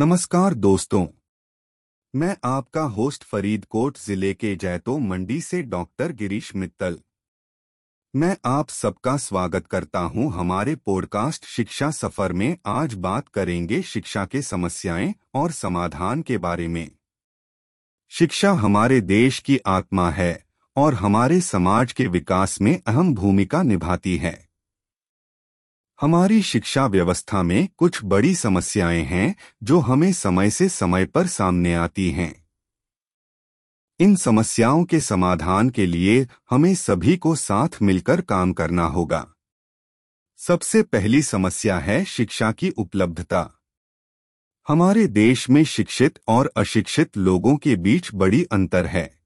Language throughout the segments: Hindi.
नमस्कार दोस्तों। मैं आपका होस्ट फरीदकोट ज़िले के जैतो मंडी से डॉक्टर गिरीश मित्तल। मैं आप सबका स्वागत करता हूँ हमारे पॉडकास्ट शिक्षा सफ़र में। आज बात करेंगे शिक्षा के समस्याएँ और समाधान के बारे में। शिक्षा हमारे देश की आत्मा है और हमारे समाज के विकास में अहम भूमिका निभाती है। हमारी शिक्षा व्यवस्था में कुछ बड़ी समस्याएँ हैं जो हमें समय से समय पर सामने आती हैं। इन समस्याओं के समाधान के लिए हमें सभी को साथ मिलकर काम करना होगा। सबसे पहली समस्या है शिक्षा की उपलब्धता। हमारे देश में शिक्षित और अशिक्षित लोगों के बीच बड़ी अंतर है।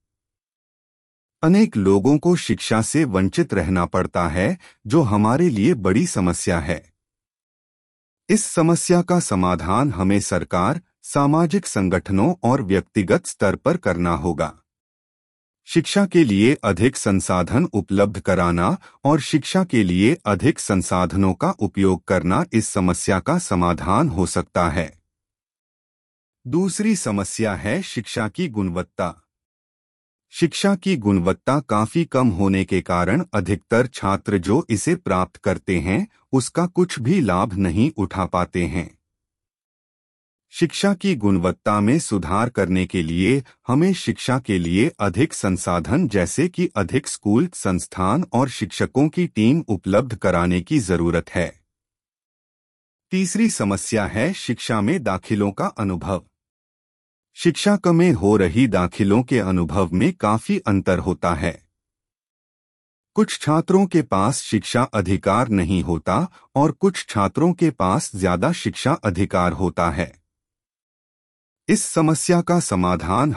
अनेक लोगों को शिक्षा से वंचित रहना पड़ता है, जो हमारे लिए बड़ी समस्या है। इस समस्या का समाधान हमें सरकार, सामाजिक संगठनों और व्यक्तिगत स्तर पर करना होगा। शिक्षा के लिए अधिक संसाधन उपलब्ध कराना और शिक्षा के लिए अधिक संसाधनों का उपयोग करना इस समस्या का समाधान हो सकता है। दूसरी समस्या है शिक्षा की गुणवत्ता। शिक्षा की गुणवत्ता काफ़ी कम होने के कारण अधिकतर छात्र जो इसे प्राप्त करते हैं, उसका कुछ भी लाभ नहीं उठा पाते हैं। शिक्षा की गुणवत्ता में सुधार करने के लिए हमें शिक्षा के लिए अधिक संसाधन जैसे कि अधिक स्कूल, संस्थान और शिक्षकों की टीम उपलब्ध कराने की ज़रूरत है। तीसरी समस्या है शिक्षा में दाखिलों का अनुभव। शिक्षा में हो रही दाखिलों के अनुभव में काफ़ी अंतर होता है। कुछ छात्रों के पास शिक्षा अधिकार नहीं होता और कुछ छात्रों के पास ज़्यादा शिक्षा अधिकार होता है। इस समस्या का समाधान